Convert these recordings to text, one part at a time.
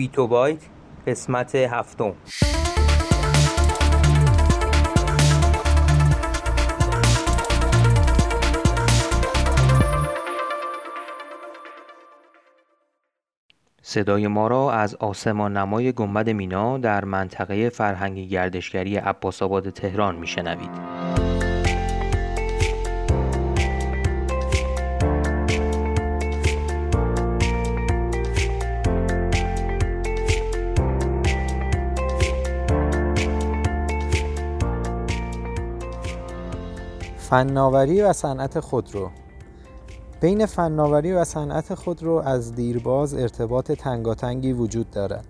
بیتو بایت قسمت هفتم صدای ما را از آسمان نمای گنبد مینا در منطقه فرهنگی گردشگری عباس آباد تهران میشنوید. فناوری و صنعت خودرو بین فناوری و صنعت خودرو از دیرباز ارتباط تنگاتنگی وجود دارد.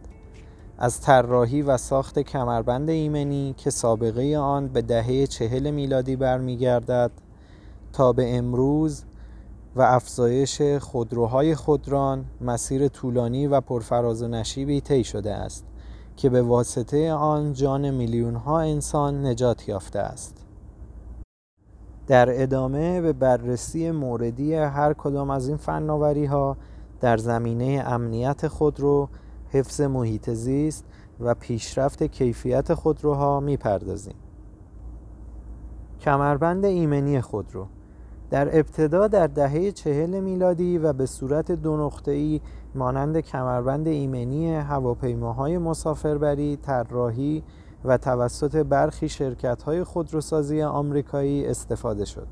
از طراحی و ساخت کمربند ایمنی که سابقه آن به دهه چهل میلادی برمیگردد تا به امروز و افزایش خودروهای خودران مسیر طولانی و پرفراز و نشیبی طی شده است که به واسطه آن جان میلیون ها انسان نجات یافته است. در ادامه به بررسی موردی هر کدام از این فناوری ها در زمینه امنیت خودرو، حفظ محیط زیست و پیشرفت کیفیت خودروها می‌پردازیم. کمربند ایمنی خودرو در ابتدا در دهه چهل میلادی و به صورت دو ای مانند کمربند ایمنی هواپیماهای مسافربری طراحی و توسط برخی شرکت‌های خودروسازی آمریکایی استفاده شد.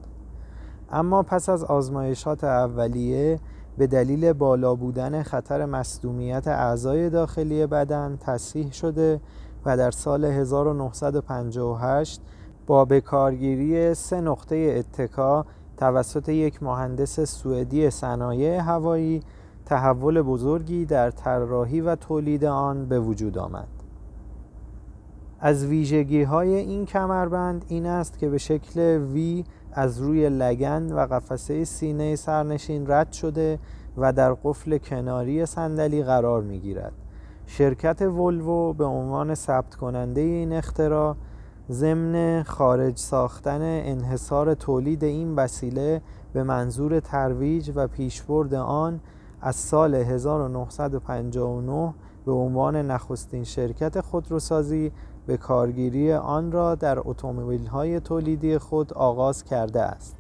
اما پس از آزمایشات اولیه به دلیل بالا بودن خطر مصدومیت اعضای داخلی بدن تصحیح شده و در سال 1958 با بکارگیری سه نقطه اتکا توسط یک مهندس سوئدی صنایع هوایی تحول بزرگی در طراحی و تولید آن به وجود آمد. از ویژگی های این کمربند این است که به شکل وی از روی لگن و قفسه سینه سرنشین رد شده و در قفل کناری صندلی قرار می گیرد. شرکت ولوو به عنوان ثبت کننده این اختراع ضمن خارج ساختن انحصار تولید این وسیله به منظور ترویج و پیشبرد آن از سال 1959 به عنوان نخستین شرکت خودروسازی به کارگیری آن را در اتومبیل‌های تولیدی خود آغاز کرده است.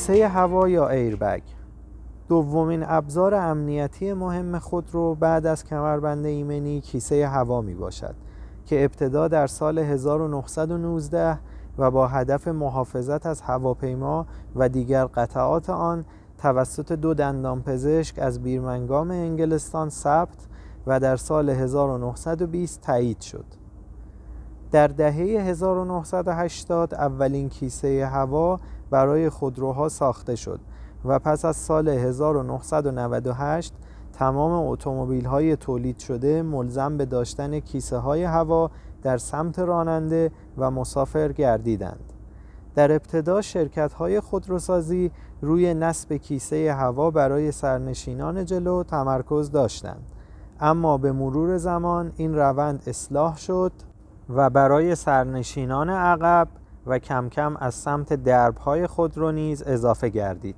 کیسه هوا یا ایربگ دومین ابزار امنیتی مهم خودرو بعد از کمربند ایمنی کیسه هوا می باشد که ابتدا در سال 1919 و با هدف محافظت از هواپیما و دیگر قطعات آن توسط دو دندانپزشک از بیرمنگام انگلستان ثبت و در سال 1920 تایید شد. در دهه 1980 اولین کیسه هوا برای خودروها ساخته شد و پس از سال 1998 تمام اتومبیل های تولید شده ملزم به داشتن کیسه های هوا در سمت راننده و مسافر گردیدند. در ابتدا شرکت های خودروسازی روی نصب کیسه هوا برای سرنشینان جلو تمرکز داشتند اما به مرور زمان این روند اصلاح شد و برای سرنشینان عقب و کم کم از سمت دربهای خودرو نیز اضافه گردید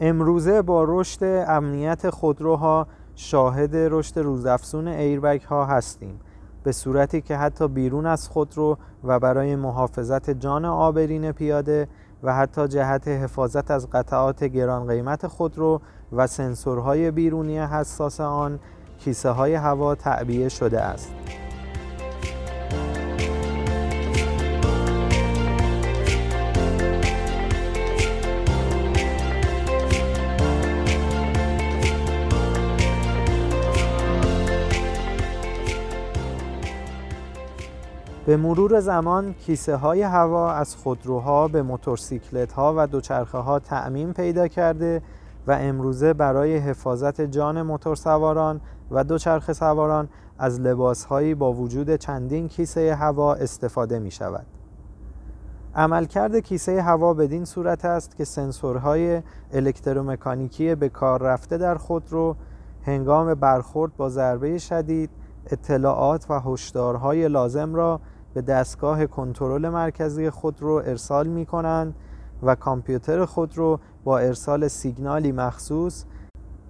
امروزه با رشد امنیت خودروها شاهد رشد روزافزون ایربگ ها هستیم به صورتی که حتی بیرون از خودرو و برای محافظت جان آبرین پیاده و حتی جهت حفاظت از قطعات گران قیمت خودرو و سنسورهای بیرونی حساس آن کیسه های هوا تعبیه شده است. به مرور زمان کیسه های هوا از خودروها به موتورسیکلت ها و دوچرخه ها تعمین پیدا کرده و امروزه برای حفاظت جان موتورسواران و دوچرخه سواران از لباسهایی با وجود چندین کیسه هوا استفاده می شود. عملکرد کیسه هوا بدین صورت است که سنسورهای الکترومکانیکی به کار رفته در خودرو هنگام برخورد با ضربه شدید اطلاعات و هشدارهای لازم را به دستگاه کنترل مرکزی خودرو ارسال می کنند و کامپیوتر خودرو با ارسال سیگنالی مخصوص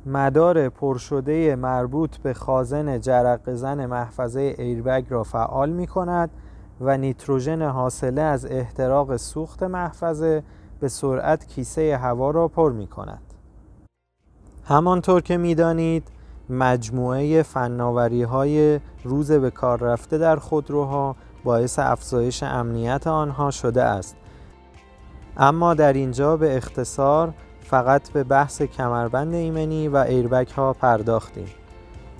مدار پرشده مربوط به خازن جرق زن محفظه ایربگ را فعال می کند و نیتروژن حاصله از احتراق سوخت محفظه به سرعت کیسه هوا را پر می کند. همانطور که می دانید مجموعه فناوری های روز به کار رفته در خودروها باعث افزایش امنیت آنها شده است. اما در اینجا به اختصار فقط به بحث کمربند ایمنی و ایربک ها پرداختیم.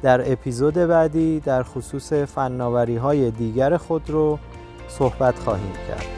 در اپیزود بعدی در خصوص فناوری های دیگر خودرو صحبت خواهیم کرد.